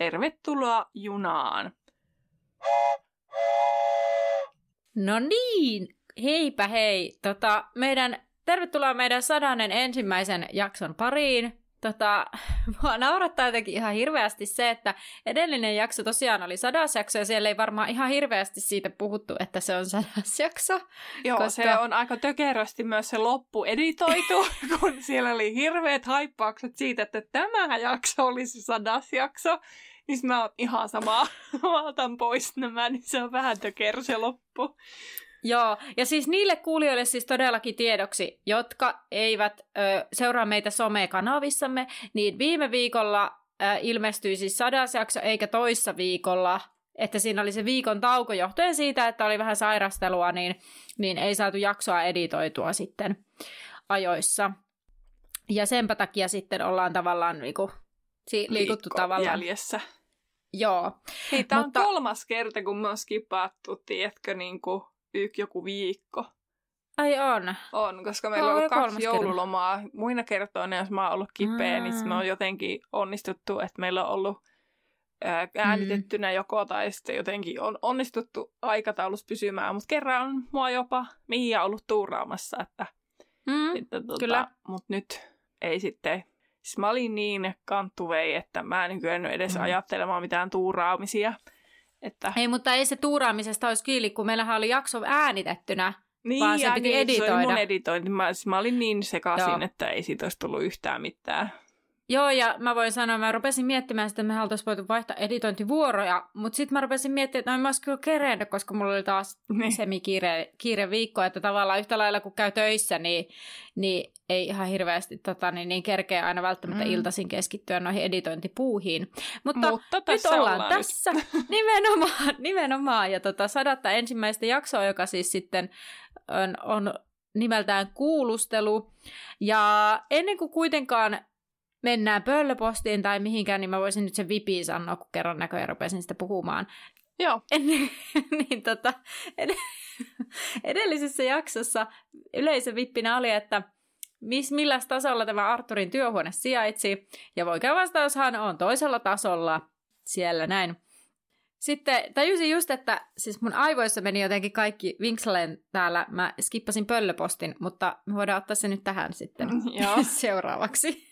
Tervetuloa junaan! No niin, heipä hei. Tota, meidän, tervetuloa meidän sadannen ensimmäisen jakson pariin. Tota, mua naurattaa jotenkin ihan hirveästi se, että edellinen jakso tosiaan oli sadas jakso ja siellä ei varmaan ihan hirveästi siitä puhuttu, että se on sadas jakso. Joo, koska... se on aika tökerösti myös se loppu editoitu, kun siellä oli hirveät haippaukset siitä, että tämä jakso olisi sadas jakso. Niin mä oon ihan samaa, mä otan pois nämä, niin se on vähän tökerö se loppu. Joo, ja siis niille kuulijoille siis todellakin tiedoksi, jotka eivät ö, seuraa meitä somekanavissamme, niin viime viikolla ö, ilmestyi siis sadas jakso, eikä toissa viikolla, että siinä oli se viikon tauko johtuen siitä, että oli vähän sairastelua, niin, niin ei saatu jaksoa editoitua sitten ajoissa. Ja senpä takia sitten ollaan tavallaan niinku, si- liikuttu Viikko tavallaan. jäljessä. Joo. Hei, tää Mutta- on kolmas kerta, kun me on skipattu, tiedätkö, niin kuin yk, joku viikko. Ai on. On, koska meillä on ollut kaksi joululomaa. Muina kertoina, jos mä oon ollut kipeä, Mm. niin me on jotenkin onnistuttu, että meillä on ollut ää, äänitettynä joko, tai sitten jotenkin on onnistuttu aikataulussa pysymään. Mutta kerran on mua jopa Mia ollut tuuraamassa, että Mm. sitten, tota, kyllä. Mutta nyt ei sitten. Siis mä olin niin kanttuvei, että mä en kyennyt edes Mm. ajattelemaan mitään tuuraamisia. Että, Ei, mutta ei se tuuraamisesta olisi kiinni, kun meillähän oli jakso äänitettynä. niin, vaan se ja piti niin, Se oli editoida. mun editointi. Mä, siis mä olin niin sekaisin, Joo. että ei siitä olisi tullut yhtään mitään. Joo, ja mä voin sanoa, mä rupesin miettimään sitä, että me oltaisiin voitu vaihtaa editointivuoroja, mutta sitten mä rupesin miettimään, että no mä olisi kyllä kerennyt, koska mulla oli taas Niin. semikiire kiire viikko, että tavallaan yhtä lailla kun käy töissä, niin, niin ei ihan hirveästi tota, niin, niin kerkeä aina välttämättä Mm. iltaisin keskittyä noihin editointipuuhiin. Mutta, Mutta nyt tässä ollaan, ollaan tässä, nimenomaan, nimenomaan, ja tota, sadatta ensimmäistä jaksoa, joka siis sitten on, on nimeltään kuulustelu. Ja ennen kuin kuitenkaan mennään pöllöpostiin tai mihinkään, niin mä voisin nyt sen vipiin sanoa, kun kerran näköjään rupesin sitä puhumaan. Joo, Ennen, niin tota, ed- edellisessä jaksossa yleisövippinä oli, että mis, millä tasolla tämä Arturin työhuone sijaitsi. Ja voikaan vastaushan on toisella tasolla siellä näin. Sitten tajusin just, että siis mun aivoissa meni jotenkin kaikki vinksaleen täällä. Mä skippasin pöllöpostin, mutta me voidaan ottaa se nyt tähän sitten joo. seuraavaksi.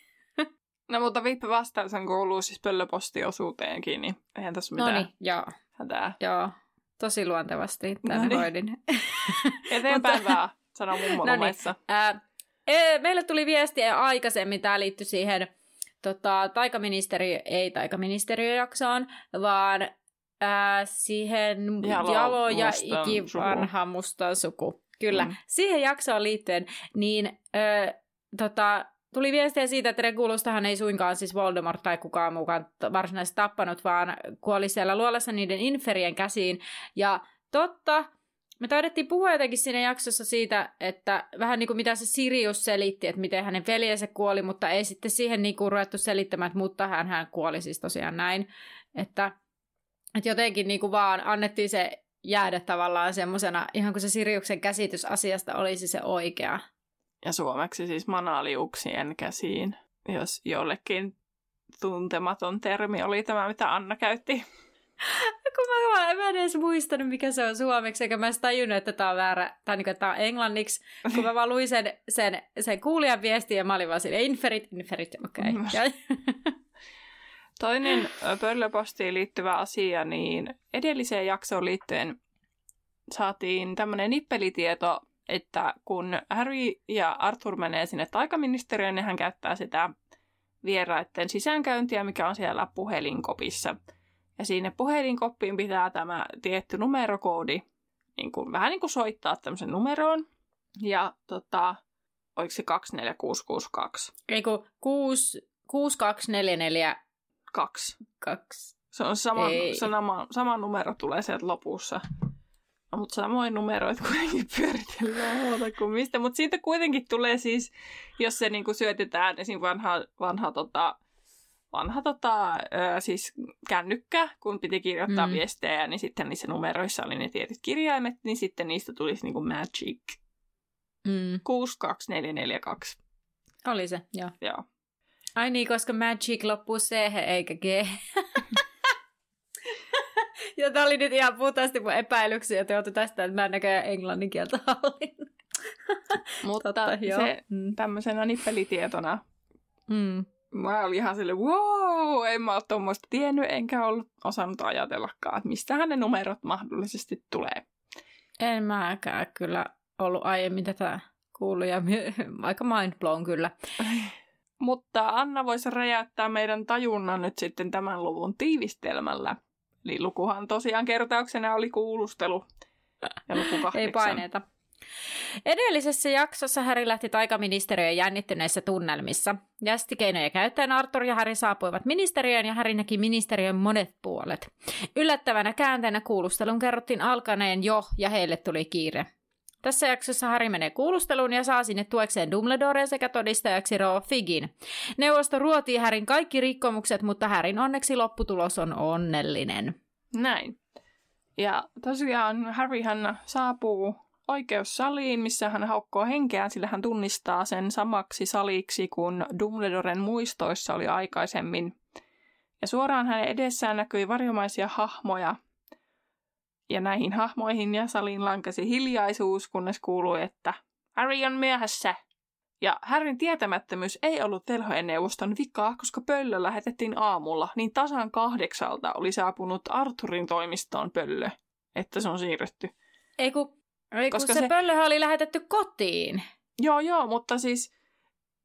No mutta vippi vastaushan kuuluu siis pöllöpostiosuuteenkin, niin eihän tässä No mitään niin, joo, hätää. joo. Tosi luontevasti tänne Noniin. hoidin. Eteenpäin vaan, sano mummolomaissa. Ää, ee, meille tuli viestiä aikaisemmin, tämä liittyi siihen tota, taikaministeri, ei taikaministeriöjaksoon, vaan ää, siihen Jalo- jalo, ja ikivanha mustan suku. Kyllä, Mm. siihen jaksoon liittyen, niin ää, tota, tuli viestiä siitä, että Regulustahan ei suinkaan siis Voldemort tai kukaan muukaan varsinaisesti tappanut, vaan kuoli siellä luolassa niiden inferien käsiin. Ja totta, me taidettiin puhua jotenkin siinä jaksossa siitä, että vähän niin kuin mitä se Sirius selitti, että miten hänen veljensä kuoli, mutta ei sitten siihen niin kuin ruvettu selittämään, että mutta hän, hän kuoli siis tosiaan näin. Että, että jotenkin niin kuin vaan annettiin se jäädä tavallaan semmoisena, ihan kuin se Siriuksen käsitys asiasta olisi se oikea. Ja suomeksi siis manaliuksien käsiin, jos jollekin tuntematon termi oli tämä, mitä Anna käytti. Kun mä, mä en edes muistanut, mikä se on suomeksi, eikä mä edes tajunnut, että tämä on väärä, tai niin tämä on englanniksi, kun mä vaan luin sen, sen, sen kuulijan viestin ja mä olin vaan silleen, inferit, inferit, okei. Mm. Okay. Toinen ö, pöllöpostiin liittyvä asia, niin edelliseen jaksoon liittyen saatiin tämmöinen nippelitieto, että kun Harry ja Arthur menee sinne taikaministeriöön, niin hän käyttää sitä vieraiden sisäänkäyntiä, mikä on siellä puhelinkopissa. Ja sinne puhelinkoppiin pitää tämä tietty numerokoodi niin kuin, vähän niin kuin soittaa tämmöisen numeroon. Ja tota, oliko se 24662? Ei kun 6, 6244 Kaksi. 2. Se on sama, sama, sama numero tulee sieltä lopussa. Mutta samoin numeroit kuitenkin pyöritellään muuta kuin mistä. Mutta siitä kuitenkin tulee siis, jos se niinku syötetään esim. vanha, vanha tota, vanha tota, ö, siis kännykkä, kun piti kirjoittaa mm. viestejä, niin sitten niissä numeroissa oli ne tietyt kirjaimet, niin sitten niistä tulisi niinku Magic mm. 62442. Oli se, joo. Joo. Ai niin, koska Magic loppuu C eikä G. ja tämä oli nyt ihan puhtaasti mun epäilyksiä, että joutu tästä, että mä en näköjään englannin kieltä hallin. Mutta Totta, se mm. tämmöisenä nippelitietona mm mä olin ihan sille, wow, en mä ole tuommoista tiennyt, enkä ollut osannut ajatellakaan, että mistähän ne numerot mahdollisesti tulee. En mäkään kyllä ollut aiemmin tätä kuullut ja aika mind blown kyllä. Mutta Anna voisi räjäyttää meidän tajunnan nyt sitten tämän luvun tiivistelmällä. Eli lukuhan tosiaan kertauksena oli kuulustelu ja luku kahdeksan. Ei paineita. Edellisessä jaksossa Häri lähti taikaministeriön jännittyneissä tunnelmissa. Jästikeinoja käyttäen Arthur ja Häri saapuivat ministeriöön ja Häri näki ministeriön monet puolet. Yllättävänä käänteenä kuulustelun kerrottiin alkaneen jo ja heille tuli kiire. Tässä jaksossa Harry menee kuulusteluun ja saa sinne tuekseen Dumbledoren sekä todistajaksi Roo Figin. Neuvosto ruotii Härin kaikki rikkomukset, mutta Härin onneksi lopputulos on onnellinen. Näin. Ja tosiaan Harryhän saapuu oikeussaliin, missä hän haukkoo henkeään, sillä hän tunnistaa sen samaksi saliksi kuin Dumbledoren muistoissa oli aikaisemmin. Ja suoraan hänen edessään näkyi varjomaisia hahmoja. Ja näihin hahmoihin ja saliin lankasi hiljaisuus, kunnes kuului, että Harry on myöhässä. Ja Harryn tietämättömyys ei ollut velhojen neuvoston vikaa, koska pöllö lähetettiin aamulla, niin tasan kahdeksalta oli saapunut Arturin toimistoon pöllö, että se on siirretty. Ei kun ei, koska se, se pöllöhän oli lähetetty kotiin. Joo, joo, mutta siis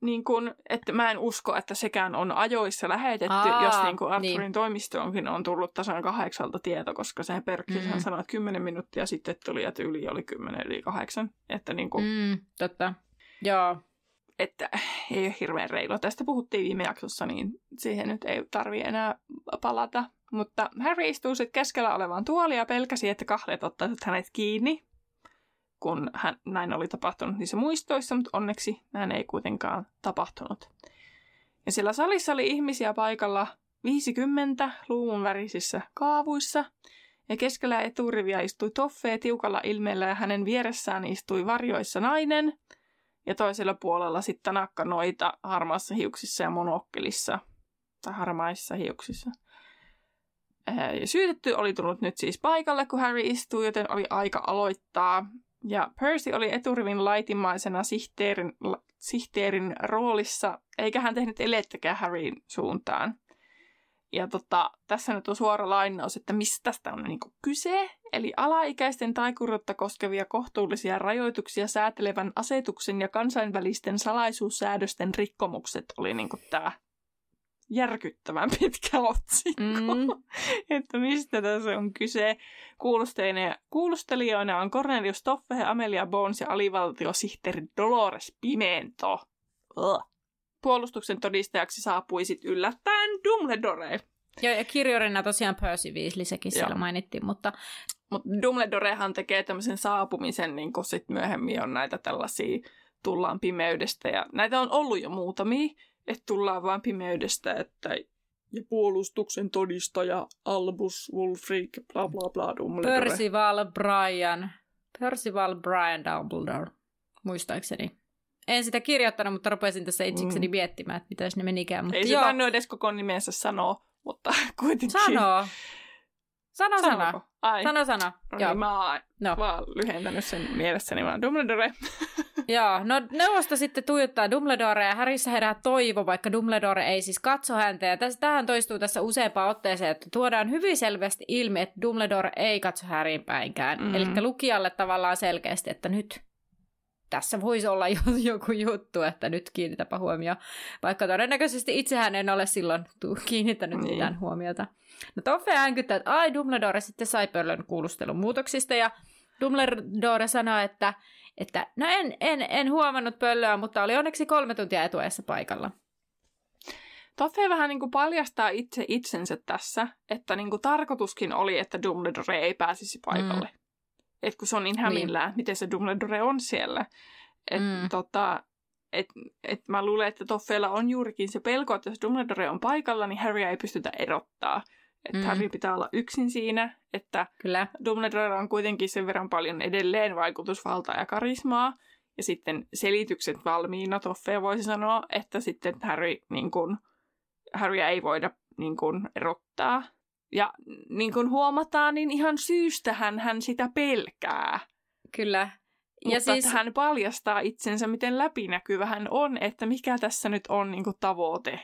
niin kun, että mä en usko, että sekään on ajoissa lähetetty, Aa, jos niin kuin Arturin niin. toimistoonkin on tullut tasan kahdeksalta tieto, koska se Perksis mm. sanoi, että kymmenen minuuttia sitten tuli, että yli oli kymmenen eli kahdeksan. Että niin kuin, mm, totta. Joo. Että ei ole hirveän reilu. Tästä puhuttiin viime jaksossa, niin siihen nyt ei tarvi enää palata. Mutta Harry istuu sitten keskellä olevaan tuolia ja pelkäsi, että kahlet ottaisivat hänet kiinni kun hän, näin oli tapahtunut niissä muistoissa, mutta onneksi näin ei kuitenkaan tapahtunut. Ja siellä salissa oli ihmisiä paikalla 50 luun värisissä kaavuissa, ja keskellä eturiviä istui Toffee tiukalla ilmeellä ja hänen vieressään istui varjoissa nainen, ja toisella puolella sitten nakka noita harmaassa hiuksissa ja monokkelissa, tai harmaissa hiuksissa. Ja syytetty oli tullut nyt siis paikalle, kun Harry istui, joten oli aika aloittaa. Ja Percy oli eturivin laitimaisena sihteerin, la, sihteerin roolissa, eikä hän tehnyt elettäkään Harryn suuntaan. Ja tota, tässä nyt on suora lainaus, että mistä tästä on niin kyse. Eli alaikäisten taikuruutta koskevia kohtuullisia rajoituksia säätelevän asetuksen ja kansainvälisten salaisuussäädösten rikkomukset oli niin tämä järkyttävän pitkä otsikko, mm. että mistä tässä on kyse. Kuulustelijoina on Cornelius Toffe, Amelia Bones ja alivaltiosihteeri Dolores Pimento. Ugh. Puolustuksen todistajaksi saapui sitten yllättäen Dumbledore. Joo, ja kirjorina tosiaan Percy Weasley, sekin Joo. siellä mainittiin, mutta... Mutta Dumbledorehan tekee tämmöisen saapumisen, niin kuin sitten myöhemmin on näitä tällaisia tullaan pimeydestä, ja näitä on ollut jo muutamia, että tullaan vain pimeydestä, että ja puolustuksen todistaja Albus Wulfric, bla bla bla Dumbledore. Percival Brian. Percival Brian Dumbledore, muistaakseni. En sitä kirjoittanut, mutta rupesin tässä itsikseni mm. miettimään, että mitä ne menikään. Mutta Ei joo. se tainnut edes koko nimensä sanoa, mutta kuitenkin. Sanoo. Sano sana. Ai. Sano sana. No, Joo. Niin mä oon no. vaan lyhentänyt sen mielessäni vaan Dumbledore. Joo, no neuvosto sitten tuijottaa Dumbledore ja Harryssä herää toivo, vaikka Dumbledore ei siis katso häntä. Ja tässä, tähän toistuu tässä useampaan otteeseen, että tuodaan hyvin selvästi ilmi, että Dumbledore ei katso Harryn päinkään. Mm. Eli lukijalle tavallaan selkeästi, että nyt tässä voisi olla joku juttu, että nyt kiinnitäpä huomioon. Vaikka todennäköisesti itsehän en ole silloin kiinnittänyt niin. mitään huomiota. No Toffe äänkyttää, että ai Dumbledore sitten sai pöllön kuulustelun muutoksista ja Dumbledore sanoi, että, että no en, en, en huomannut pöllöä, mutta oli onneksi kolme tuntia etuajassa paikalla. Toffe vähän niin kuin paljastaa itse itsensä tässä, että niin kuin tarkoituskin oli, että Dumbledore ei pääsisi paikalle. Mm. Et kun se on niin, hämillään, niin. miten se Dumbledore on siellä. Et, mm. tota, et, et mä luulen, että Toffeella on juurikin se pelko, että jos Dumbledore on paikalla, niin Harry ei pystytä erottaa. Että mm. Harry pitää olla yksin siinä, että Kyllä. Dumbledore on kuitenkin sen verran paljon edelleen vaikutusvaltaa ja karismaa. Ja sitten selitykset valmiina, Toffee voisi sanoa, että sitten Harry, niin kun, Harry ei voida niin kun, erottaa. Ja niin kuin huomataan, niin ihan syystähän hän sitä pelkää. Kyllä. Mutta ja siis... hän paljastaa itsensä, miten läpinäkyvä hän on, että mikä tässä nyt on niin kuin, tavoite.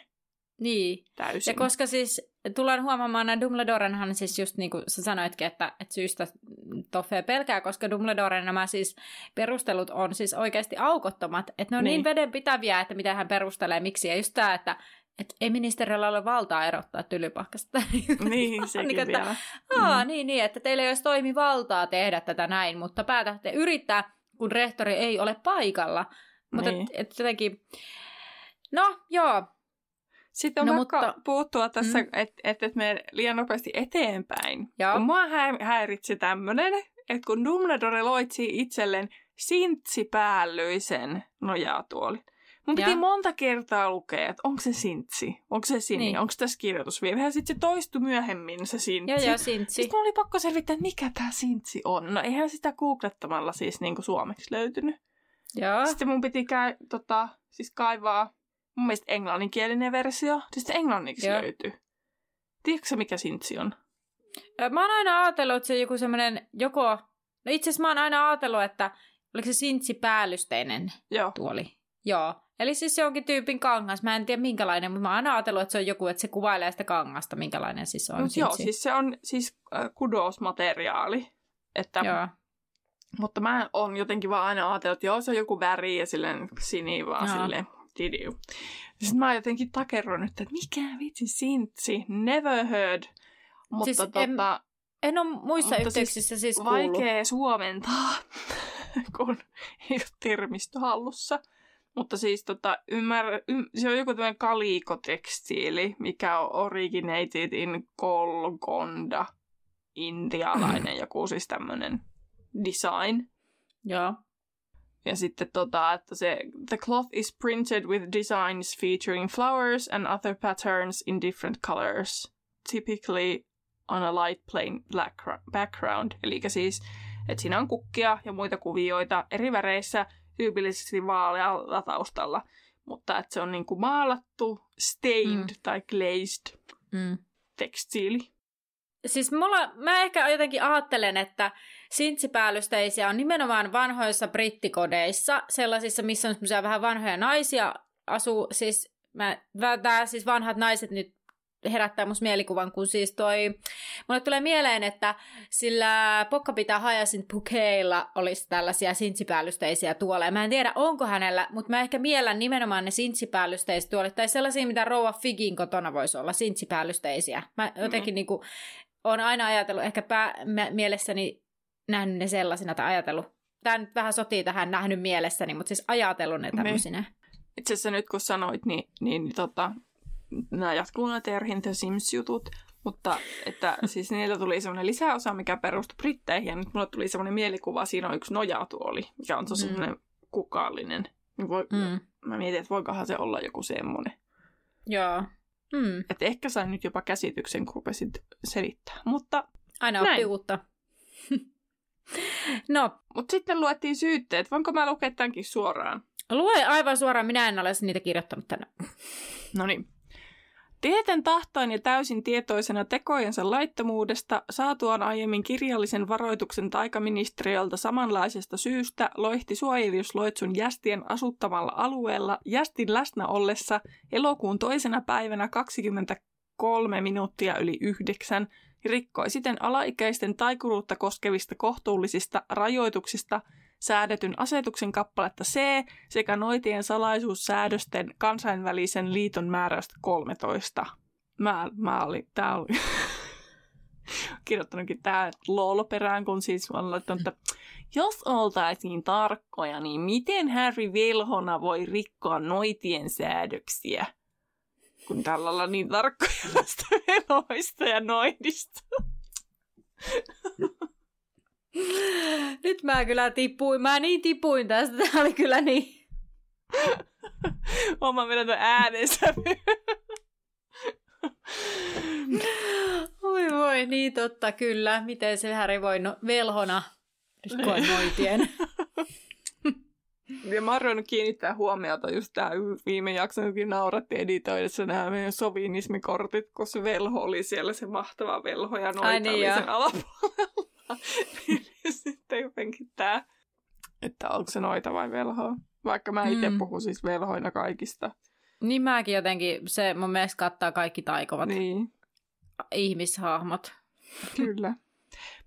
Niin. Täysin. Ja koska siis tullaan huomaamaan, että Dumbledorenhan siis just niin kuin sä sanoitkin, että, että syystä Toffe pelkää, koska Dumbledoren nämä siis perustelut on siis oikeasti aukottomat. Että ne on niin, niin vedenpitäviä, että mitä hän perustelee, miksi. Ja just tämä, että että ei ministeriöllä ole valtaa erottaa tylypakkasta. Niin, sekin niin, että, vielä. Aa, mm. niin, niin, että teillä ei olisi valtaa tehdä tätä näin, mutta päätätte yrittää, kun rehtori ei ole paikalla. Mutta niin. et, et jotenkin, no joo. Sitten on no, vaikka mutta... puuttua tässä, mm. että et, et me liian nopeasti eteenpäin. Joo. Kun mua hä- häiritsi tämmöinen, että kun Dumbledore loitsi itselleen sintsipäällöisen nojatuolin, Mun piti ja. monta kertaa lukea, että onko se sintsi, onko se sini, niin. onko tässä kirjoitusvirhe. Ja sitten se toistui myöhemmin se sintsi. Joo, joo, sintsi. Sitten oli pakko selvittää, mikä tämä sintsi on. No eihän sitä googlettamalla siis niin kuin suomeksi löytynyt. Joo. Sitten mun piti käy, tota, siis kaivaa mun mielestä englanninkielinen versio. Sitten englanniksi joo. löytyy. Tiedätkö mikä sintsi on? Mä oon aina ajatellut, että se on joku semmoinen joko... No itse asiassa mä oon aina ajatellut, että oliko se sintsi päällysteinen Joo. tuoli. Joo. Eli siis se onkin tyypin kangas. Mä en tiedä minkälainen, mutta mä oon aina ajatellut, että se on joku, että se kuvailee sitä kangasta, minkälainen siis on. Mut joo, siis se on siis äh, kudosmateriaali. Että, joo. Mutta mä oon jotenkin vaan aina ajatellut, että joo, se on joku väri ja silleen sini vaan joo. silleen didiu. Sitten mä oon jotenkin takerrunut, että mikä vitsi sintsi, never heard. Mutta siis tota, en, en ole muissa siis yhteyksissä siis, siis Vaikea suomentaa, kun ei ole termistö hallussa. Mutta siis tota, ymmär, ym, se on joku tämmöinen kalikotekstiili, mikä on originated in Golconda, indialainen joku siis tämmöinen design. Joo. Ja sitten tota, että se, the cloth is printed with designs featuring flowers and other patterns in different colors, typically on a light plain black background. Eli siis, että siinä on kukkia ja muita kuvioita eri väreissä, tyypillisesti vaalealla taustalla, mutta että se on niin kuin maalattu, stained mm. tai glazed mm. tekstiili. Siis mulla, mä ehkä jotenkin ajattelen, että sintsipäällysteisiä on nimenomaan vanhoissa brittikodeissa, sellaisissa, missä on semmoisia vähän vanhoja naisia asuu, siis mä, tää, siis vanhat naiset nyt herättää musta mielikuvan, kun siis toi, mulle tulee mieleen, että sillä Pokkapita Hyacinth Pukeilla olisi tällaisia sintsipäällysteisiä tuoleja. Mä en tiedä, onko hänellä, mutta mä ehkä miellän nimenomaan ne sintsipäällysteisiä tuolet, tai sellaisia, mitä Rouva Figin kotona voisi olla, sintsipäällysteisiä. Mä jotenkin mm. niinku, on aina ajatellut, ehkä pää, mä, mielessäni nähnyt ne sellaisina, tai ajatellut. Tämä nyt vähän sotii tähän nähnyt mielessäni, mutta siis ajatellut ne niin. tämmöisinä. Itse asiassa nyt kun sanoit, niin, niin tota, nämä jatkuu nämä Terhin The Sims-jutut, mutta että siis niillä tuli semmoinen lisäosa, mikä perustui Britteihin, ja nyt mulle tuli semmoinen mielikuva, siinä on yksi nojatuoli, mikä on tosi mm. semmoinen kukallinen. Niin voi, mm. Mä mietin, että voikohan se olla joku semmoinen. Joo. Mm. Että ehkä sain nyt jopa käsityksen, kun rupesit selittää, mutta Aina oppii uutta. no. Mutta sitten luettiin syytteet. Voinko mä lukea tämänkin suoraan? Lue aivan suoraan, minä en ole niitä kirjoittanut tänne. No niin. Tieten tahtoin ja täysin tietoisena tekojensa laittomuudesta, saatuaan aiemmin kirjallisen varoituksen taikaministeriöltä samanlaisesta syystä, loihti suojeliusloitsun jästien asuttamalla alueella jästin läsnä ollessa elokuun toisena päivänä 23 minuuttia yli yhdeksän. Rikkoi siten alaikäisten taikuruutta koskevista kohtuullisista rajoituksista – säädetyn asetuksen kappaletta C sekä noitien salaisuussäädösten kansainvälisen liiton määräystä 13. Mä, mä olin, tää oli kirjoittanutkin tää lol perään, kun siis mä laittanut, että jos oltaisiin tarkkoja, niin miten Harry velhona voi rikkoa noitien säädöksiä? kun tällä ollaan niin tarkkoja näistä veloista ja noidista. Nyt mä kyllä tippuin. Mä niin tipuin tästä. Tää oli kyllä niin. Oma tuon äänensä. Oi voi, niin totta, kyllä. Miten se Häri voi no- velhona rikkoa noitien. Ja mä oon kiinnittää huomiota just tähän viime jakson, kun nauratti editoidessa nämä meidän sovinismikortit, kun se velho oli siellä, se mahtava velho ja noita Ai niin oli sen alapuolella. Sitten jotenkin tää, että onko se noita vai velho. Vaikka mä itse Mm. puhun siis velhoina kaikista. niin mäkin jotenkin, se mun mielestä kattaa kaikki taikovat Niin, ihmishahmot. kyllä.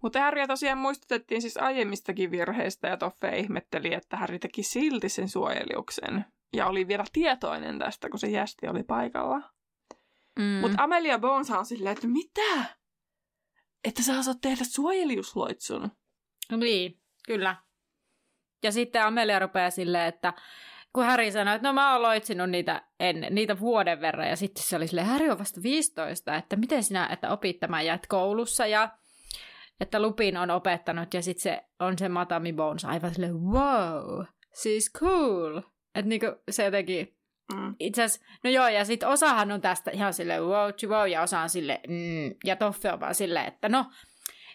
Mutta Harrya tosiaan muistutettiin siis aiemmistakin virheistä ja Toffe ihmetteli, että Harry teki silti sen suojeliuksen. Ja oli vielä tietoinen tästä, kun se jästi oli paikalla. Mm. Mutta Amelia Bones on silleen, että mitä? Että sä osaat tehdä suojeliusloitsun. Niin, kyllä. Ja sitten Amelia rupeaa silleen, että kun Häri sanoi, että no mä oon loitsinut niitä, ennen, niitä vuoden verran, ja sitten se oli silleen, Häri on vasta 15, että miten sinä, että opit tämän jäät koulussa, ja että Lupin on opettanut, ja sitten se on se Matami Bones aivan silleen, wow, siis cool. Että niinku se jotenkin, Mm. itse asiassa, no joo, ja sitten osahan on tästä ihan silleen wow, wow, ja osa on silleen, mm, ja Toffe on vaan silleen, että no,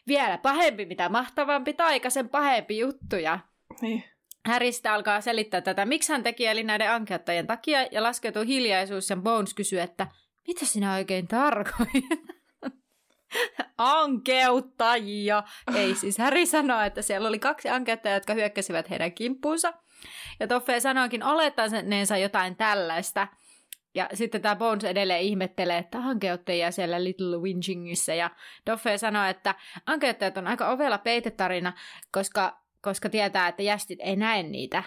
vielä pahempi, mitä mahtavampi taika, sen pahempi juttu, ja Niin. Sitten alkaa selittää tätä, miksi hän teki eli näiden ankeuttajien takia, ja laskeutuu hiljaisuus, ja Bones kysyy, että mitä sinä oikein tarkoitat? Ankeuttajia! Ei siis Harry sanoo, että siellä oli kaksi ankeuttajaa, jotka hyökkäsivät heidän kimppuunsa. Ja Toffe sanoikin olettaneensa jotain tällaista. Ja sitten tämä Bones edelleen ihmettelee, että ankeuttajia siellä Little Wingingissa. Ja Toffe sanoo, että ankeuttajat on aika ovela peitetarina, koska, koska tietää, että jästit ei näe niitä.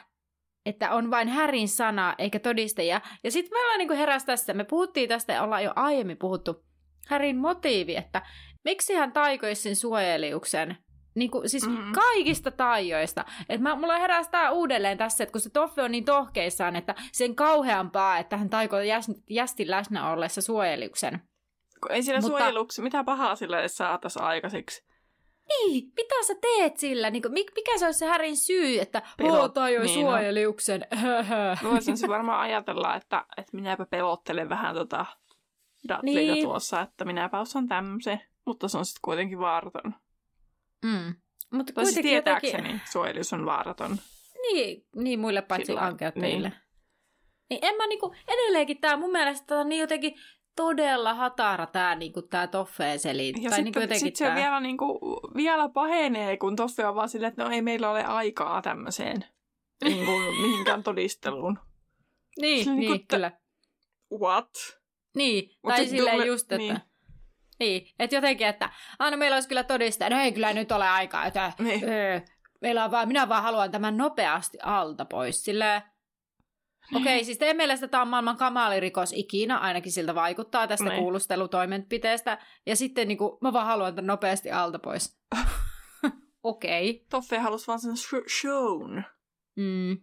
Että on vain Härin sana, eikä todistajia. Ja sitten meillä niin heräsi tässä, me puhuttiin tästä ja ollaan jo aiemmin puhuttu, Härin motiivi, että miksi hän taikoisi sen suojeliuksen niin kuin, siis Mhm. mm-hmm. kaikista taijoista. Et mä, mulla heräsi tää uudelleen tässä, että kun se Toffe on niin tohkeissaan, että sen kauheampaa, että hän taikoi jäs, jästin läsnä ollessa suojeliuksen. Kun ei siinä Mutta- suojeluksi, mitä pahaa sillä edes saataisiin aikaiseksi. Niin, mitä sä teet sillä? Niin kuin, mikä se olisi se Härin syy, että Pelot- tajoi niin, no. suojeliuksen? Voisin se varmaan ajatella, että, että minäpä pelottelen vähän tota Dudleyta Niin. tuossa, että minäpä osaan tämmöisen. Mutta se on sitten kuitenkin vaaraton. Mm. Mutta Tai siis tietääkseni jotenkin... suojelius on vaaraton. Niin, niin muille paitsi ankeuttajille. niin. Niin. en mä niinku, edelleenkin tää mun mielestä tää on niin jotenkin todella hatara tää, niinku, tää Toffeen seli. Ja tai sitten niinku sit se tää... vielä, niinku, vielä pahenee, kun Toffe on vaan silleen, että no ei meillä ole aikaa tämmöiseen niinku, mihinkään todisteluun. Niin, on niin, niinku, että- kyllä. What? Niin, Mut tai silleen just, että... niin. Niin. Niin, että jotenkin, että aina meillä olisi kyllä todistaa, no ei kyllä nyt ole aikaa, että Niin. öö, meillä on vaan, minä vaan haluan tämän nopeasti alta pois. Silleen, okei, okay, siis teidän mielestä tämä on maailman kamalin rikos ikinä, ainakin siltä vaikuttaa tästä Niin. kuulustelutoimenpiteestä. Ja sitten niin kuin, mä vaan haluan tämän nopeasti alta pois. okei. Okay. Toffe halusi vaan sen sh- shown. Mm.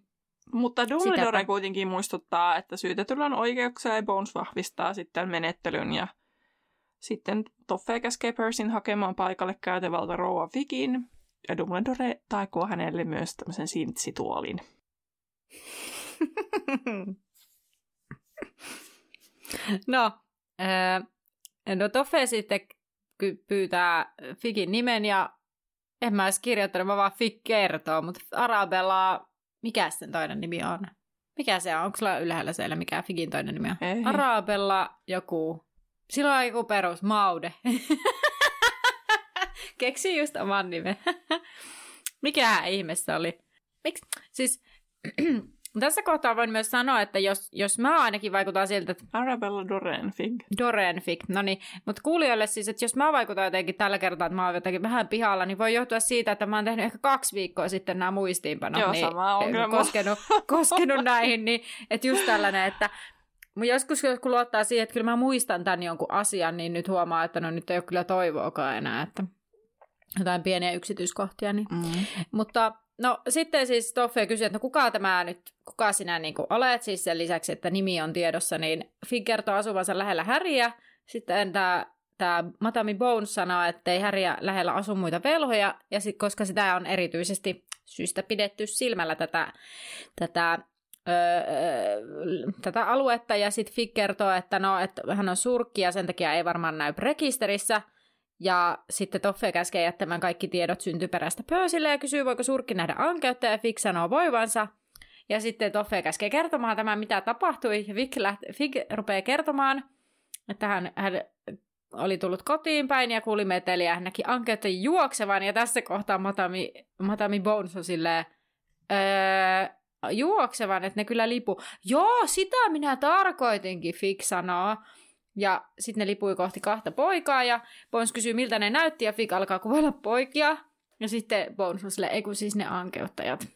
Mutta Dumbledore Sitäpä. kuitenkin muistuttaa, että syytetyllä on oikeuksia ja Bones vahvistaa sitten menettelyn ja sitten Toffe käskee Percyn hakemaan paikalle käytävältä rouva Vigin ja Dumbledore taikoo hänelle myös tämmöisen sintsituolin. No, öö, no Toffe sitten pyytää Figin nimen ja en mä edes kirjoittanut, mä vaan Fig kertoo, mutta Arabella, mikä sen toinen nimi on? Mikä se on? Onko sulla ylhäällä siellä mikä Figin toinen nimi on? Ei. Arabella joku, sillä on joku perus, Maude. Keksi just oman nimen. Mikähän ihme se oli? Miksi? Siis tässä kohtaa voin myös sanoa, että jos, jos mä ainakin vaikutan siltä, että Arabella Doreen Fig. Doreen Fig, no niin, mutta kuulijoille siis, että jos mä vaikutan jotenkin tällä kertaa, että mä oon jotenkin vähän pihalla, niin voi johtua siitä, että mä oon tehnyt ehkä kaksi viikkoa sitten nämä muistiinpanot, Joo, niin sama koskenut, koskenut näihin, niin että just tällainen, että joskus kun luottaa siihen, että kyllä mä muistan tämän jonkun asian, niin nyt huomaa, että no nyt ei ole kyllä toivoakaan enää, että jotain pieniä yksityiskohtia. Niin. Mm. Mutta no sitten siis Toffe kysyi, että no kuka tämä nyt, kuka sinä niin kuin olet, siis sen lisäksi, että nimi on tiedossa, niin Fig kertoo asuvansa lähellä Häriä. Sitten tämä tämä Matami Bones sanoo, että ei Häriä lähellä asu muita velhoja, ja sit, koska sitä on erityisesti syystä pidetty silmällä tätä, tätä öö, tätä aluetta, ja sitten Fig kertoo, että, no, että hän on surkki ja sen takia ei varmaan näy rekisterissä, ja sitten Toffe käskee jättämään kaikki tiedot syntyperäistä pöysille ja kysyy, voiko surkki nähdä ankeutta, ja Fig sanoo voivansa. Ja sitten Toffe käskee kertomaan tämän, mitä tapahtui, ja Fig, läht- Fig rupeaa kertomaan, että hän, hän oli tullut kotiin päin ja kuuli meteliä, hän näki ankeutta juoksevan, ja tässä kohtaa Matami, Matami Bones on silleen, öö, juoksevan, että ne kyllä lipu. Joo, sitä minä tarkoitinkin, Fig sanoo. Ja sitten ne lipui kohti kahta poikaa ja Bones kysyy, miltä ne näytti ja Fig alkaa kuvailla poikia. Ja sitten Bones on silleen, ei kun siis ne ankeuttajat.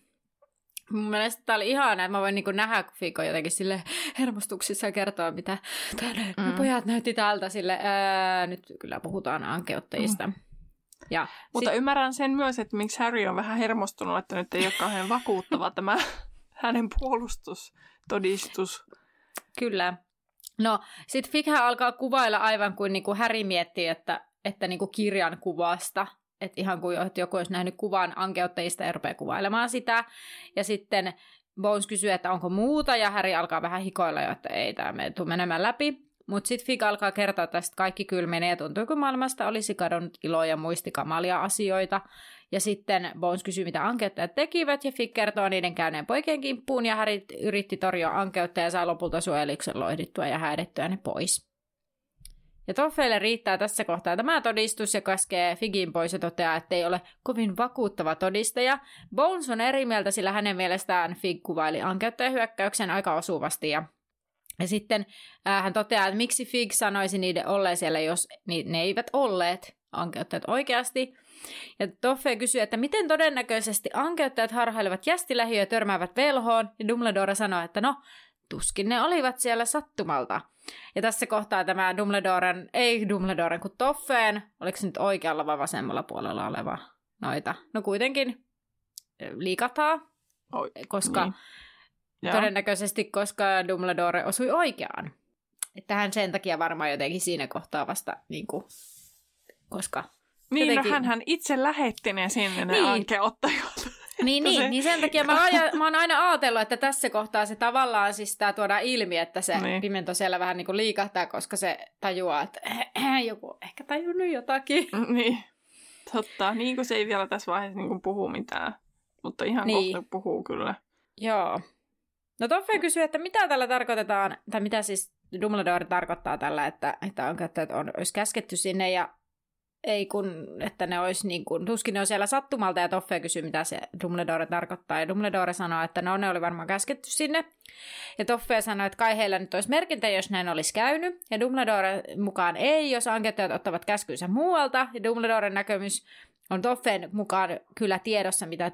Mun mielestä tää oli ihana, että mä voin niinku nähdä, kun Fig on jotenkin sille hermostuksissa ja kertoa, mitä tänne mm. pojat näytti täältä sille. Ää, nyt kyllä puhutaan ankeuttajista. Mm. Ja Mutta sit... ymmärrän sen myös, että miksi Harry on vähän hermostunut, että nyt ei ole kauhean vakuuttava tämä hänen puolustustodistus. Kyllä. No, sitten Fikhän alkaa kuvailla aivan kuin niinku Häri miettii, että, että niinku kirjan kuvasta. Että ihan kuin että joku olisi nähnyt kuvan ankeuttajista ja rupeaa kuvailemaan sitä. Ja sitten Bones kysyy, että onko muuta, ja Häri alkaa vähän hikoilla jo, että ei tämä tule menemään läpi. Mutta sitten Fig alkaa kertoa tästä kaikki kylmenee ja tuntuu, kun maailmasta olisi kadonnut ilo ja muisti kamalia asioita. Ja sitten Bones kysyy, mitä ankeuttajat tekivät, ja Fig kertoo niiden käyneen poikien kimppuun, ja Harry yritti torjua ankeutta ja saa lopulta suojeliksen loihdittua ja häirittyä ne pois. Ja Toffeille riittää tässä kohtaa tämä todistus ja käskee Figin pois ja toteaa, että ei ole kovin vakuuttava todistaja. Bones on eri mieltä, sillä hänen mielestään Fig kuvaili hyökkäyksen aika osuvasti ja ja sitten äh, hän toteaa, että miksi Fig sanoisi niiden olleen siellä, jos ni- ne eivät olleet ankeuttajat oikeasti. Ja Toffe kysyy, että miten todennäköisesti ankeuttajat harhailevat jästilähiö ja törmäävät velhoon, ja Dumbledore sanoo, että no, tuskin ne olivat siellä sattumalta. Ja tässä kohtaa tämä Dumbledoren, ei Dumbledoren, kuin Toffeen, oliko se nyt oikealla vai vasemmalla puolella oleva noita. No kuitenkin liikataa, Oi, koska niin. Joo. Todennäköisesti, koska Dumbledore osui oikeaan. Että hän sen takia varmaan jotenkin siinä kohtaa vasta, niin kuin, koska... Niin, no jotenkin... no hän itse lähetti ne sinne ne niin. ankeottajat. Niin, niin, se... niin sen takia mä, aja, mä oon aina ajatellut, että tässä kohtaa se tavallaan siis tää tuodaan ilmi, että se niin. pimento siellä vähän niin kuin liikahtaa, koska se tajuaa, että joku ehkä tajunnut jotakin. Niin, totta. Niin kuin se ei vielä tässä vaiheessa niin kuin puhu mitään, mutta ihan niin. kohta puhuu kyllä. Joo. No Toffe kysyy, että mitä tällä tarkoitetaan, tai mitä siis Dumbledore tarkoittaa tällä, että, että on, että on, olisi käsketty sinne ja ei kun, että ne olisi niin kuin, tuskin ne on siellä sattumalta ja Toffe kysyy, mitä se Dumbledore tarkoittaa. Ja Dumbledore sanoo, että no ne oli varmaan käsketty sinne. Ja Toffe sanoi, että kai heillä nyt olisi merkintä, jos näin olisi käynyt. Ja Dumbledore mukaan ei, jos ankettajat ottavat käskynsä muualta. Ja Dumbledoren näkemys on Toffen mukaan kyllä tiedossa, mitä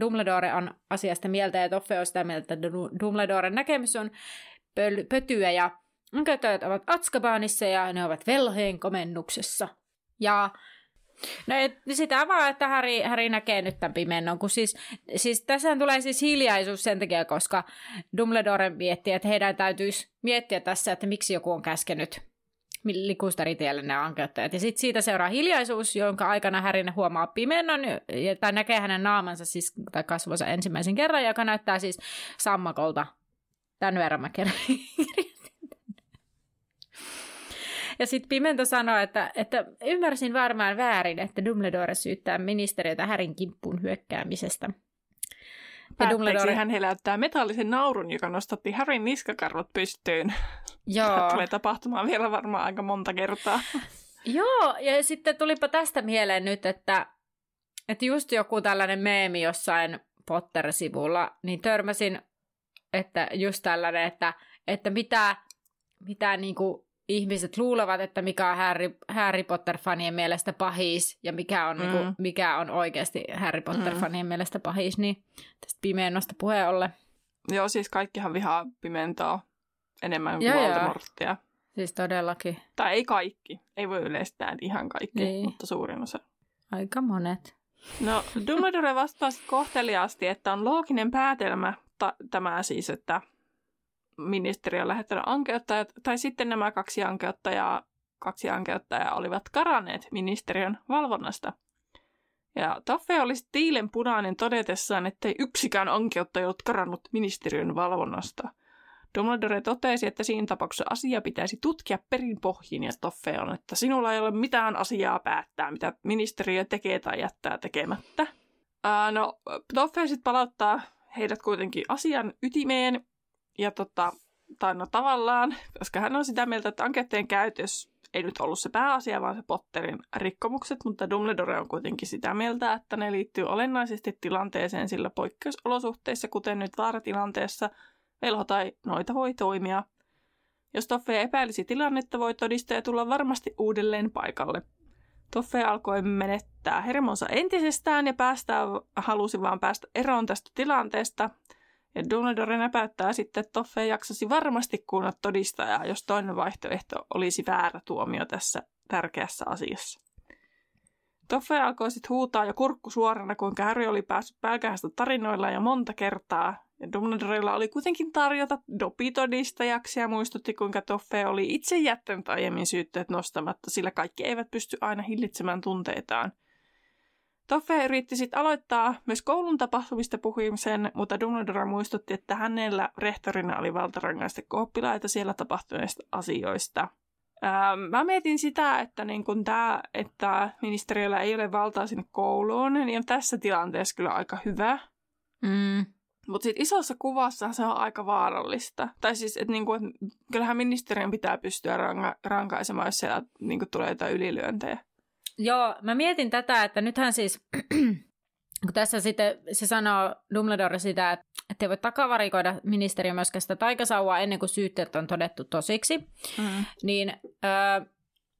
Dumbledore on asiasta mieltä, ja Toffe on sitä mieltä, että Dumbledoren näkemys on pöl- pötyä, ja ankeuttajat ovat Atskabanissa, ja ne ovat velheen komennuksessa. Ja No et, sitä vaan, että Harry, Harry näkee nyt tämän pimennon, kun siis, siis tässä tulee siis hiljaisuus sen takia, koska Dumbledore miettii, että heidän täytyisi miettiä tässä, että miksi joku on käskenyt likustaritielle ne ankeuttajat. Ja sitten siitä seuraa hiljaisuus, jonka aikana Härin huomaa pimennon, tai näkee hänen naamansa siis, tai kasvonsa ensimmäisen kerran, joka näyttää siis sammakolta. Tämän verran mä kerran Ja sitten Pimento sanoi, että, että ymmärsin varmaan väärin, että Dumbledore syyttää ministeriötä Härin kimppuun hyökkäämisestä. Päätteeksi Dumbledore... hän heläyttää metallisen naurun, joka nostatti Harryn niskakarvot pystyyn. Joo. tulee tapahtumaan vielä varmaan aika monta kertaa. Joo, ja sitten tulipa tästä mieleen nyt, että, että just joku tällainen meemi jossain Potter-sivulla, niin törmäsin, että just tällainen, että, että mitä, mitä niinku ihmiset luulevat, että mikä on Harry, Harry Potter-fanien mielestä pahis ja mikä on, mm. niinku, mikä on oikeasti Harry Potter-fanien mm. mielestä pahis, niin tästä pimennosta puheen olle. Joo, siis kaikkihan vihaa pimentoa enemmän kuin Voldemorttia. Joo. Siis todellakin. Tai ei kaikki. Ei voi yleistää ihan kaikki, niin. mutta suurin osa. Aika monet. No, Dumbledore vastasi kohteliaasti, että on looginen päätelmä ta- tämä siis, että ministeriö on lähettänyt ankeuttajat, tai sitten nämä kaksi ankeuttajaa, kaksi ankeuttajaa olivat karanneet ministeriön valvonnasta. Ja Taffe oli tiilen punainen todetessaan, ettei yksikään ankeuttaja ollut karannut ministeriön valvonnasta. Dumbledore totesi, että siinä tapauksessa asia pitäisi tutkia perin pohjin ja Toffe on, että sinulla ei ole mitään asiaa päättää, mitä ministeriö tekee tai jättää tekemättä. Ää, no, Toffe sitten palauttaa heidät kuitenkin asian ytimeen ja tota, tai no tavallaan, koska hän on sitä mieltä, että anketteen käytös ei nyt ollut se pääasia, vaan se Potterin rikkomukset, mutta Dumbledore on kuitenkin sitä mieltä, että ne liittyy olennaisesti tilanteeseen, sillä poikkeusolosuhteissa, kuten nyt vaaratilanteessa, velho tai noita voi toimia. Jos Toffe epäilisi tilannetta, voi todistaja tulla varmasti uudelleen paikalle. Toffe alkoi menettää hermonsa entisestään ja päästää, halusi vaan päästä eroon tästä tilanteesta – ja Dumbledore näpäyttää sitten, että Toffe jaksasi varmasti kuunnella todistajaa, jos toinen vaihtoehto olisi väärä tuomio tässä tärkeässä asiassa. Toffe alkoi sitten huutaa ja kurkku suorana, kuinka Harry oli päässyt pälkähästä tarinoilla jo monta kertaa. Ja Dumbledorella oli kuitenkin tarjota dopitodistajaksi ja muistutti, kuinka Toffe oli itse jättänyt aiemmin syytteet nostamatta, sillä kaikki eivät pysty aina hillitsemään tunteitaan – Toffe yritti sitten aloittaa myös koulun tapahtumista puhumisen, mutta Dumbledore muistutti, että hänellä rehtorina oli valta rangaista oppilaita siellä tapahtuneista asioista. Ähm, mä mietin sitä, että, niin kun tää, että ministeriöllä ei ole valtaa sinne kouluun, niin on tässä tilanteessa kyllä aika hyvä. Mm. Mutta sitten isossa kuvassa se on aika vaarallista. Tai siis, että niinku, et kyllähän ministeriön pitää pystyä ranga- rankaisemaan, jos siellä niinku, tulee jotain ylilyöntejä. Joo, mä mietin tätä, että nythän siis, tässä sitten se sanoo Dumbledore sitä, että ei voi takavarikoida ministeriö myöskään sitä taikasauvaa ennen kuin syytteet on todettu tosiksi, mm. niin ö,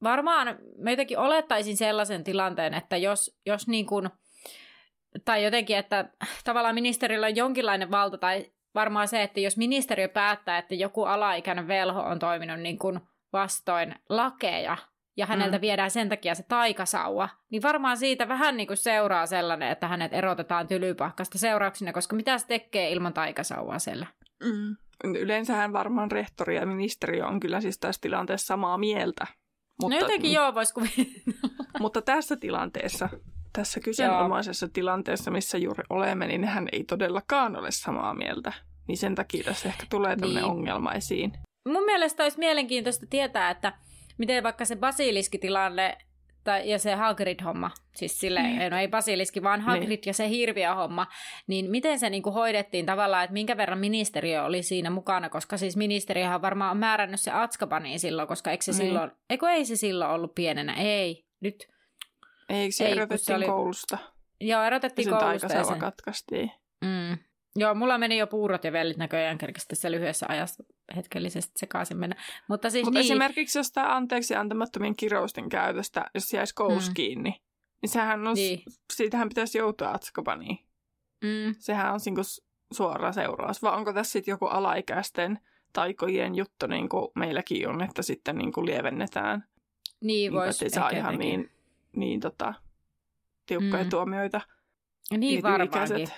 varmaan mä jotenkin olettaisin sellaisen tilanteen, että jos, jos niin kuin, tai jotenkin, että tavallaan ministeriöllä on jonkinlainen valta, tai varmaan se, että jos ministeriö päättää, että joku alaikäinen velho on toiminut niin kuin vastoin lakeja, ja häneltä mm. viedään sen takia se taikasauva, niin varmaan siitä vähän niin kuin seuraa sellainen, että hänet erotetaan tylypahkasta seurauksena, koska mitä se tekee ilman taikasauvaa siellä? Mm. Yleensähän varmaan rehtori ja ministeriö on kyllä siis tässä tilanteessa samaa mieltä. Mutta, no jotenkin joo, vois Mutta tässä tilanteessa, tässä kyseenomaisessa tilanteessa, missä juuri olemme, niin hän ei todellakaan ole samaa mieltä. Niin sen takia tässä ehkä tulee tämmöinen niin. ongelma esiin. Mun mielestä olisi mielenkiintoista tietää, että miten vaikka se basiliskitilanne tai, ja se Hagrid-homma, siis sille, niin. no ei basiliski, vaan niin. Hagrid niin. ja se hirviö-homma, niin miten se niinku hoidettiin tavallaan, että minkä verran ministeriö oli siinä mukana, koska siis ministeriöhän varmaan on määrännyt se Atskabaniin silloin, koska eikö se niin. silloin, eikö ei se silloin ollut pienenä, ei, nyt. Eikö se ei, erotettiin se oli... koulusta? Joo, erotettiin koulusta. Ja sen katkaistiin. Mm. Joo, mulla meni jo puurot ja vellit näköjään kerkesi tässä lyhyessä ajassa hetkellisesti sekaisin mennä. Mutta siis Mut niin... esimerkiksi jostain anteeksi antamattomien kirousten käytöstä, jos jäisi koulussa mm. kiinni, niin sehän on, niin. siitähän pitäisi joutua Atskobaniin. Mm. Sehän on niin suora seuraus. Vai onko tässä sitten joku alaikäisten taikojen juttu, niin kuin meilläkin on, että sitten niin kuin lievennetään. Niin, voisi Että saa ihan niin, niin tota, tiukkoja mm. tuomioita. Niin varmaankin.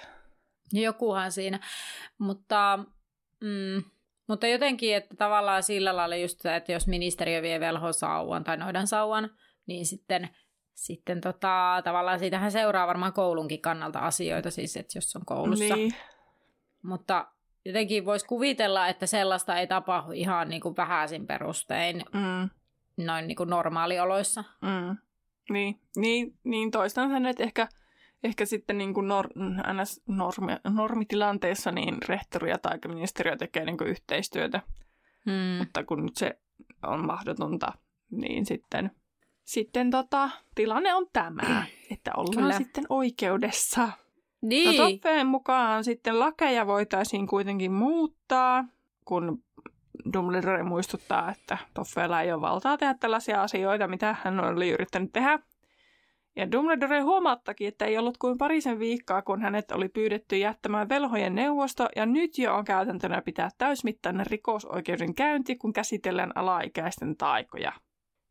Jokuhan siinä. Mutta, mm, mutta jotenkin, että tavallaan sillä lailla just se, että jos ministeriö vie velhosauvan tai noidan sauvan, niin sitten, sitten tota, tavallaan siitähän seuraa varmaan koulunkin kannalta asioita, siis että jos on koulussa. Niin. Mutta jotenkin voisi kuvitella, että sellaista ei tapahdu ihan niin kuin vähäisin perustein mm. noin niin kuin normaalioloissa. Mm. Niin, niin, niin toistan sen, että ehkä – ehkä sitten niin kuin nor, NS normi, normitilanteessa niin rehtori ja taikaministeriö tekee niin kuin yhteistyötä. Hmm. Mutta kun nyt se on mahdotonta, niin sitten, sitten tota, tilanne on tämä, että ollaan Kyllä. sitten oikeudessa. Niin. No Toffeen mukaan sitten lakeja voitaisiin kuitenkin muuttaa, kun Dumbledore muistuttaa, että Toffeella ei ole valtaa tehdä tällaisia asioita, mitä hän oli yrittänyt tehdä. Ja Dumbledore huomauttakin, että ei ollut kuin parisen viikkoa, kun hänet oli pyydetty jättämään velhojen neuvosto, ja nyt jo on käytäntönä pitää täysmittainen rikosoikeuden käynti, kun käsitellään alaikäisten taikoja.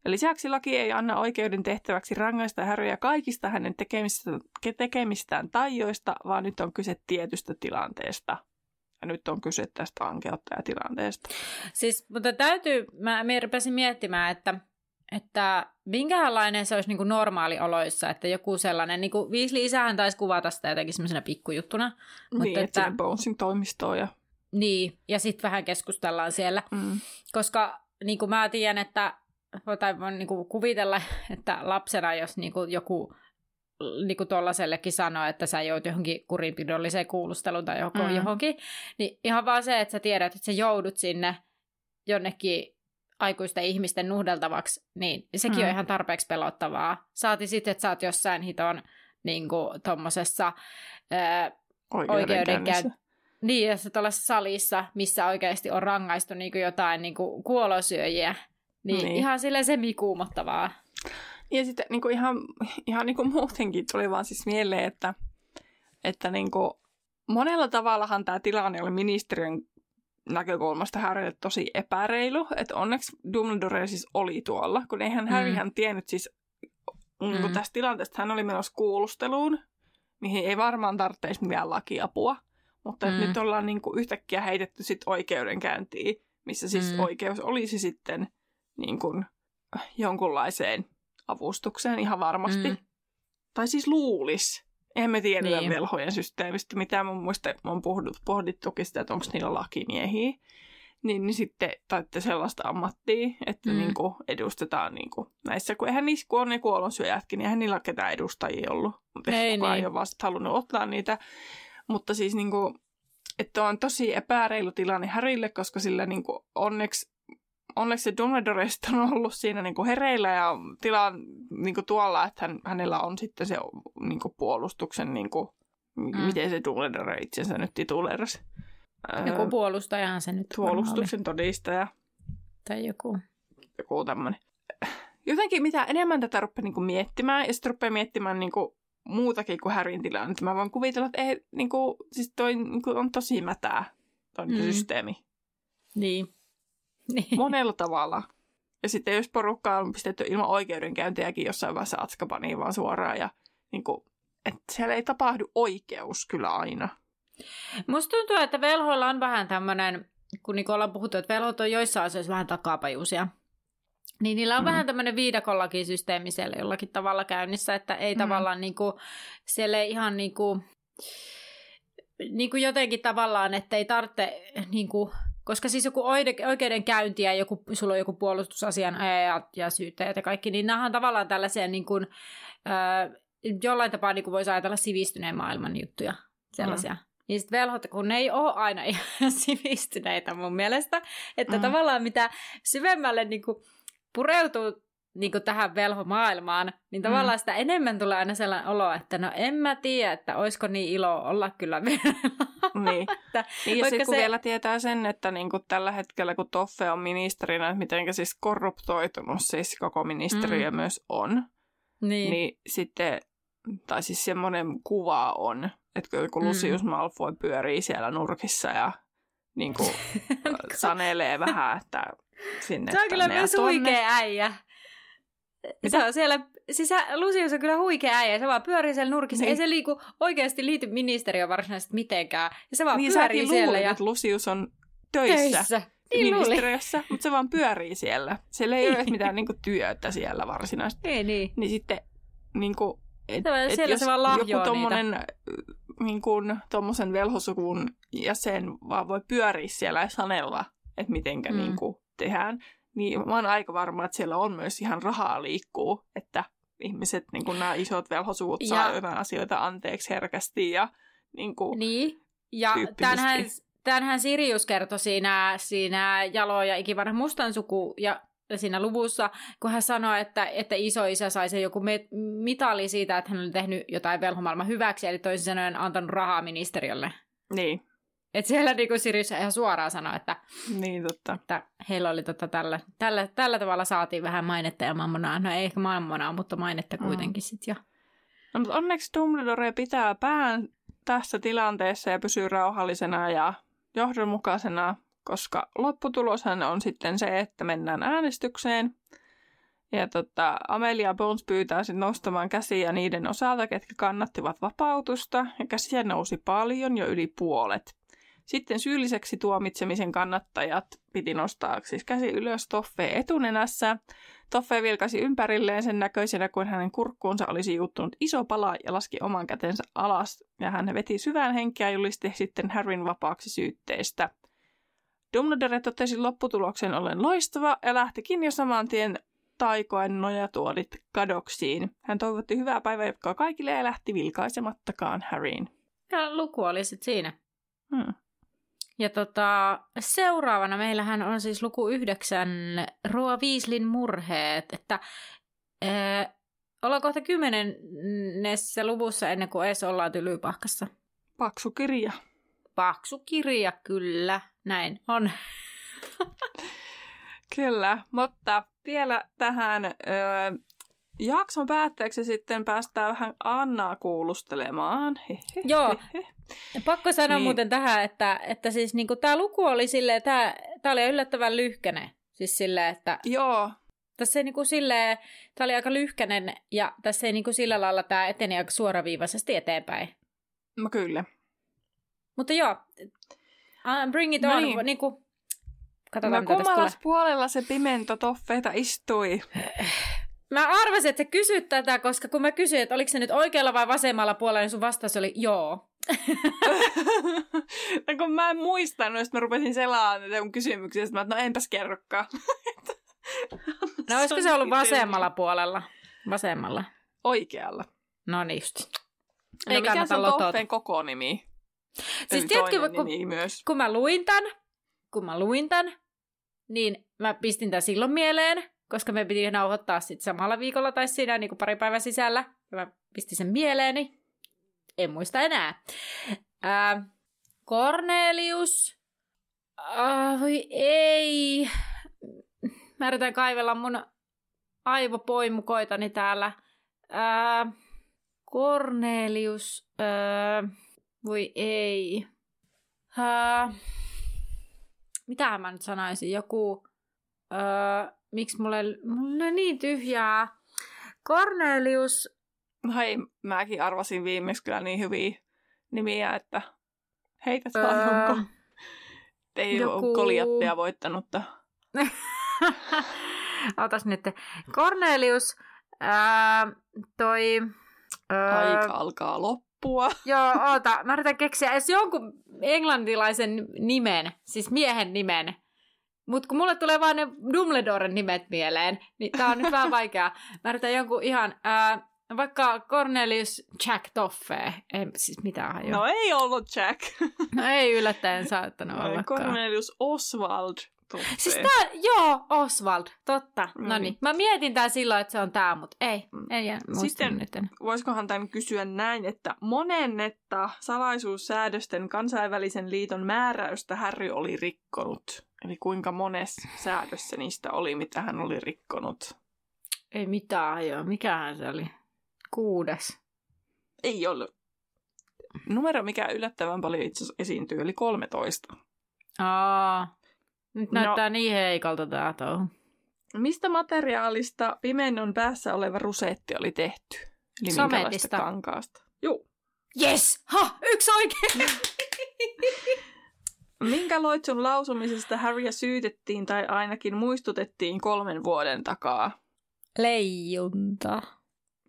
Ja lisäksi laki ei anna oikeuden tehtäväksi rangaista Harryä kaikista hänen tekemistään, tekemistään vaan nyt on kyse tietystä tilanteesta. Ja nyt on kyse tästä ankeuttajatilanteesta. Siis, mutta täytyy, mä, mä rupesin miettimään, että, että minkälainen se olisi niin kuin normaalioloissa, että joku sellainen, niin kuin Weasley isähän taisi kuvata sitä jotenkin semmoisena pikkujuttuna. Niin, mutta että, että Bonesin toimistoon ja... Niin, ja sitten vähän keskustellaan siellä, mm. koska niin kuin mä tiedän, että tai voin niin kuin kuvitella, että lapsena, jos niin kuin joku niin kuin tuollaisellekin sanoo, että sä joudut johonkin kurinpidolliseen kuulusteluun tai johonkin, mm. johonkin, niin ihan vaan se, että sä tiedät, että sä joudut sinne jonnekin aikuisten ihmisten nuhdeltavaksi, niin sekin mm. on ihan tarpeeksi pelottavaa. Saati sitten, että sä oot jossain hiton niin kuin tommosessa ää, oikeudenkäynnissä. Niin, ja tuollaisessa salissa, missä oikeasti on rangaistu niin kuin jotain niin kuin kuolosyöjiä, niin, niin. ihan sille semikuumottavaa. Ja sitten niin kuin ihan, ihan niin kuin muutenkin tuli vaan siis mieleen, että, että niin kuin monella tavallahan tämä tilanne oli ministeriön näkökulmasta Harrylle tosi epäreilu, että onneksi Dumbledore siis oli tuolla, kun eihän mm. Harryhän tiennyt siis niin mm. tästä tilanteesta, hän oli menossa kuulusteluun, mihin ei varmaan tarvitsisi mitään lakiapua, mutta mm. nyt ollaan niin kuin yhtäkkiä heitetty sit oikeudenkäyntiin, missä siis mm. oikeus olisi sitten niin kuin jonkunlaiseen avustukseen ihan varmasti. Mm. Tai siis luulis. Emme tiedä niin. velhojen systeemistä, mitä mun muista on pohdittukin sitä, että onko niillä lakimiehiä. Niin, niin sitten taitte sellaista ammattia, että mm. niin kuin edustetaan niin kuin näissä, kun eihän niissä, kun on ne kuolonsyöjätkin, niin eihän niillä ketään edustajia ollut. Mutta ei kukaan niin. ei ole vasta halunnut ottaa niitä. Mutta siis niin kuin, että on tosi epäreilu tilanne Härille, koska sillä niin kuin onneksi onneksi se Dumbledore on ollut siinä niin kuin hereillä ja tila niin kuin tuolla, että hän, hänellä on sitten se niin kuin puolustuksen, niin kuin, mm. miten se Dumbledore itsensä nyt titulerasi. Joku puolustajahan se nyt Puolustuksen todistaja. Tai joku. Joku tämmöinen. Jotenkin mitä enemmän tätä rupeaa niin kuin miettimään, ja sitten rupeaa miettimään niin kuin muutakin kuin Harryn tilannetta. Mä voin kuvitella, että ei, niin kuin, siis toi niin kuin on tosi mätää, toi mm. systeemi. Niin. Niin. Monella tavalla. Ja sitten jos porukka on pistetty ilman oikeudenkäyntiäkin jossain vaiheessa Atskabaniin vaan suoraan ja niin kuin, että siellä ei tapahdu oikeus kyllä aina. Musta tuntuu, että velhoilla on vähän tämmöinen, kun niin ollaan puhuttu, että velhot on joissain asioissa vähän takapajuisia. Niin niillä on mm. vähän tämmöinen viidakollakin systeemi siellä jollakin tavalla käynnissä, että ei mm. tavallaan niin kuin, siellä ei ihan niin kuin, niin kuin jotenkin tavallaan, että ei tarvitse niin kuin, koska siis joku oikeudenkäynti ja joku, sulla on joku puolustusasian ja, ja syyttäjät ja kaikki, niin nämä on tavallaan tällaisia niin kuin, äh, jollain tapaa niin kuin voisi ajatella sivistyneen maailman juttuja, sellaisia. Mm. Niin sitten velhot, kun ne ei ole aina ihan sivistyneitä mun mielestä, että mm. tavallaan mitä syvemmälle niin kuin pureutuu niin kuin tähän velhomaailmaan, niin tavallaan mm. sitä enemmän tulee aina sellainen olo, että no en mä tiedä, että olisiko niin ilo olla kyllä velholla. Niin, että niin ja sitten kun se... vielä tietää sen, että niin kuin tällä hetkellä kun Toffe on ministerinä, että miten siis korruptoitunut siis koko ministeriö mm. myös on, niin. niin sitten, tai siis semmoinen kuva on, että kun mm. Lucius Malfoy pyörii siellä nurkissa ja niin kuin, sanelee vähän, että sinne Se on kyllä myös huikea äijä. Mitä? Se on siellä, siis Lucius on kyllä huikea äijä, se vaan pyörii siellä nurkissa, niin. ei se liiku, oikeasti liity ministeriön varsinaisesti mitenkään. Ja se vaan niin pyörii siellä. Luulin, ja... että Lucius on töissä. töissä. Niin ministeriössä, mutta se vaan pyörii siellä. Siellä ei ole mitään niinku työtä siellä varsinaisesti. Ei niin. Niin sitten niinku, et, et siellä jos se vaan joku tommonen, niin kuin, tommosen velhosukun jäsen vaan voi pyöriä siellä ja sanella, että mitenkä mm. niin kuin, tehdään, niin mä oon aika varma, että siellä on myös ihan rahaa liikkuu, että ihmiset, niin kuin nämä isot velhosuvut ja... saa jotain asioita anteeksi herkästi ja niin kuin, Niin, ja tämänhän, tämänhän Sirius kertoi siinä, siinä Jalo ja ikivanha mustan suku ja siinä luvussa, kun hän sanoi, että, että isoisä sai sen joku mitali siitä, että hän oli tehnyt jotain velhomaailman hyväksi, eli toisin sanoen antanut rahaa ministeriölle. Niin. Et siellä niinku Sirius ihan suoraan sanoi, että, niin, totta. että heillä oli tota tällä, tällä, tällä tavalla saatiin vähän mainetta ja mammonaa. No ei ehkä mammonaa, mutta mainetta mm. kuitenkin mm. sitten jo. No, mutta onneksi Dumbledore pitää pään tässä tilanteessa ja pysyy rauhallisena ja johdonmukaisena, koska lopputuloshan on sitten se, että mennään äänestykseen. Ja tota, Amelia Bones pyytää sitten nostamaan käsiä niiden osalta, ketkä kannattivat vapautusta, ja käsiä nousi paljon, jo yli puolet. Sitten syylliseksi tuomitsemisen kannattajat piti nostaa siis käsi ylös Toffe etunenässä. Toffe vilkasi ympärilleen sen näköisenä kuin hänen kurkkuunsa olisi juttunut iso pala ja laski oman kätensä alas. Ja hän veti syvään henkeä ja julisti sitten Harryn vapaaksi syytteestä. Dumbledore totesi lopputuloksen ollen loistava ja lähtikin jo saman tien taikoen nojatuodit kadoksiin. Hän toivotti hyvää päivänjatkoa kaikille ja lähti vilkaisemattakaan Harryin. Ja luku oli sitten siinä. Hmm. Ja tota, seuraavana meillähän on siis luku yhdeksän Roa Viislin murheet, että ee, ollaan kohta kymmenennessä luvussa ennen kuin edes ollaan tylypahkassa. Paksu kirja. Paksu kirja, kyllä. Näin on. Kyllä, mutta vielä tähän ö, jakson päätteeksi sitten päästään vähän Annaa kuulustelemaan. Joo. Pakko sanoa Niin. niin. muuten tähän, että, että siis niinku tämä luku oli silleen, tämä oli yllättävän lyhkänen. Siis silleen, että Joo, tässä ei niinku silleen, tämä oli aika lyhkänen ja tässä ei niinku sillä lailla tämä eteni aika suoraviivaisesti eteenpäin. no kyllä. Mutta joo, bring it No on. niin. Niinku, katsotaan No kummallas puolella se pimento toffeita istui? Mä arvasin, että sä kysyt tätä, koska kun mä kysyin, että oliko se nyt oikealla vai vasemmalla puolella, niin sun vastaus oli joo. No kun mä en muistanut, sitten mä rupesin selaamaan näitä mun kysymyksiä, sitten mä, että no enpäs kerrokaan. No olisiko se ollut vasemmalla puolella? Vasemmalla. Oikealla. No niin just. No Ei mikä se on koko nimi? Siis Eli tiedätkö, kun- nimi myös. kun mä luin tän, kun mä luin tän, niin mä pistin tän silloin mieleen, koska me piti nauhoittaa sit samalla viikolla tai siinä niin kuin pari päivän sisällä. Ja mä pistin sen mieleeni. En muista enää. Ää, Cornelius. Ah, voi ei. Mä yritän kaivella mun aivopoimukoitani täällä. Ää, Cornelius. Ää, voi ei. Ää, mitähän mä nyt sanoisin? Joku... Öö, miksi mulle, mulle niin tyhjää? Cornelius... No hei, mäkin arvasin viimeksi kyllä niin hyviä nimiä, että heität vaan Öö, onko. Ei joku- ole koljattia voittanutta. Otas nyt. Cornelius... Ää, toi... Ää, Aika alkaa loppua. Joo, oota. Mä yritän keksiä edes jonkun englantilaisen nimen, siis miehen nimen. Mutta kun mulle tulee vaan ne Dumbledoren nimet mieleen, niin tää on nyt vähän vaikeaa. Mä yritän jonkun ihan, ää, vaikka Cornelius Jack Toffee. Ei siis mitään hajua. No ei ollut Jack. no ei yllättäen saattanut ollakaan. Cornelius Oswald. Toffee. Siis tää, joo, Oswald, totta. No No niin. Mä mietin tää silloin, että se on tää, mutta ei. Ei jää, Sitten- nyt. Voisikohan tämän kysyä näin, että monennetta salaisuussäädösten kansainvälisen liiton määräystä Harry oli rikkonut? Eli kuinka mones säädös se niistä oli, mitä hän oli rikkonut? Ei mitään hajua. Mikähän se oli? Kuudes. Ei ollut. Numero, mikä yllättävän paljon itse asiassa esiintyy, eli 13. Aa, nyt No. näyttää niin heikolta tää touhu. Mistä materiaalista pimennon päässä oleva rusetti oli tehty? Eli Sametista. kankaasta? Juu. Yes! Ha! Yksi oikein! Minkä loitsun lausumisesta Harrya syytettiin tai ainakin muistutettiin kolmen vuoden takaa? Leijunta.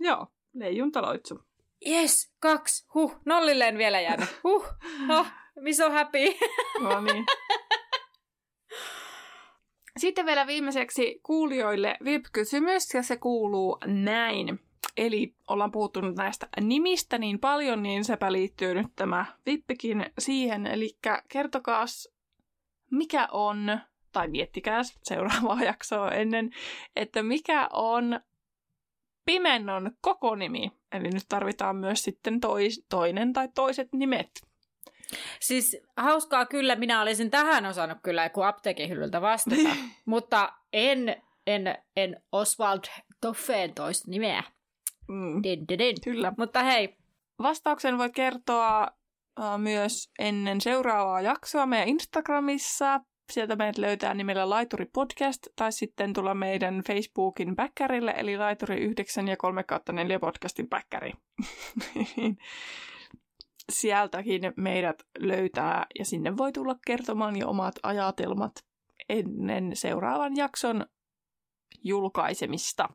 Joo, leijuntaloitsu. Yes! Kaksi! Huh! Nollilleen vielä jäänyt. Huh! Oh, me so happy. No niin. Sitten vielä viimeiseksi kuulijoille VIP-kysymys, ja se kuuluu näin. Eli ollaan puhuttu nyt näistä nimistä niin paljon, niin sepä liittyy nyt tämä VIPpikin siihen. Eli kertokaas, mikä on, tai miettikää seuraavaa jaksoa ennen, että mikä on Pimennon koko nimi. Eli nyt tarvitaan myös sitten tois, toinen tai toiset nimet. Siis hauskaa kyllä, minä olisin tähän osannut kyllä joku apteekin hyllyltä vastata, mutta en, en, en Oswald Toffeen toista nimeä. Mm, Din, din, din. kyllä. Mutta hei, Vastauksen voit kertoa äh, myös ennen seuraavaa jaksoa meidän Instagramissa. Sieltä meidät löytää nimellä Laituri Podcast tai sitten tulla meidän Facebookin backerille, eli Laituri 9 ja 3 4 podcastin backeri. Sieltäkin meidät löytää ja sinne voi tulla kertomaan jo omat ajatelmat ennen seuraavan jakson julkaisemista.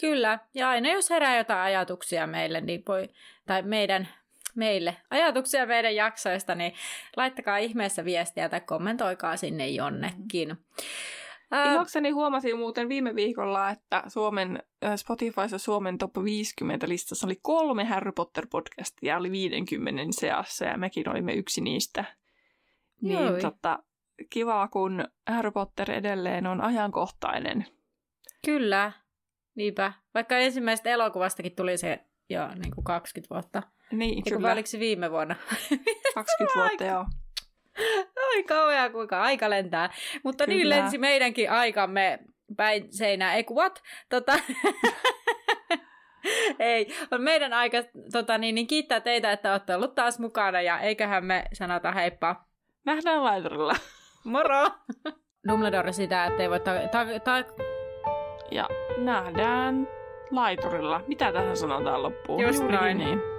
Kyllä, ja aina jos herää jotain ajatuksia meille, niin voi, tai meidän, meille, ajatuksia meidän jaksoista, niin laittakaa ihmeessä viestiä tai kommentoikaa sinne jonnekin. Mm. Ilokseni huomasin muuten viime viikolla, että Suomen, Spotifyssa Suomen top 50 listassa oli kolme Harry Potter podcastia, oli 50 seassa ja mekin olimme yksi niistä. Niin tota, kivaa, kun Harry Potter edelleen on ajankohtainen. Kyllä, niinpä. Vaikka ensimmäisestä elokuvastakin tuli se jo niin kuin 20 vuotta. Niin, Eikä kyllä. oliko se viime vuonna? 20 vuotta, joo. Ai kauheaa, kuinka aika lentää. Mutta kyllä. niin lensi meidänkin aikamme päin seinää. Ei what? Tota... Ei, on meidän aika tota, niin, niin kiittää teitä, että olette ollut taas mukana ja eiköhän me sanota heippa. Nähdään laiturilla. Moro! Dumbledore sitä, että ei voi ta- ta- ta- ja nähdään laiturilla. Mitä tähän sanotaan loppuun? Just noin. Niin.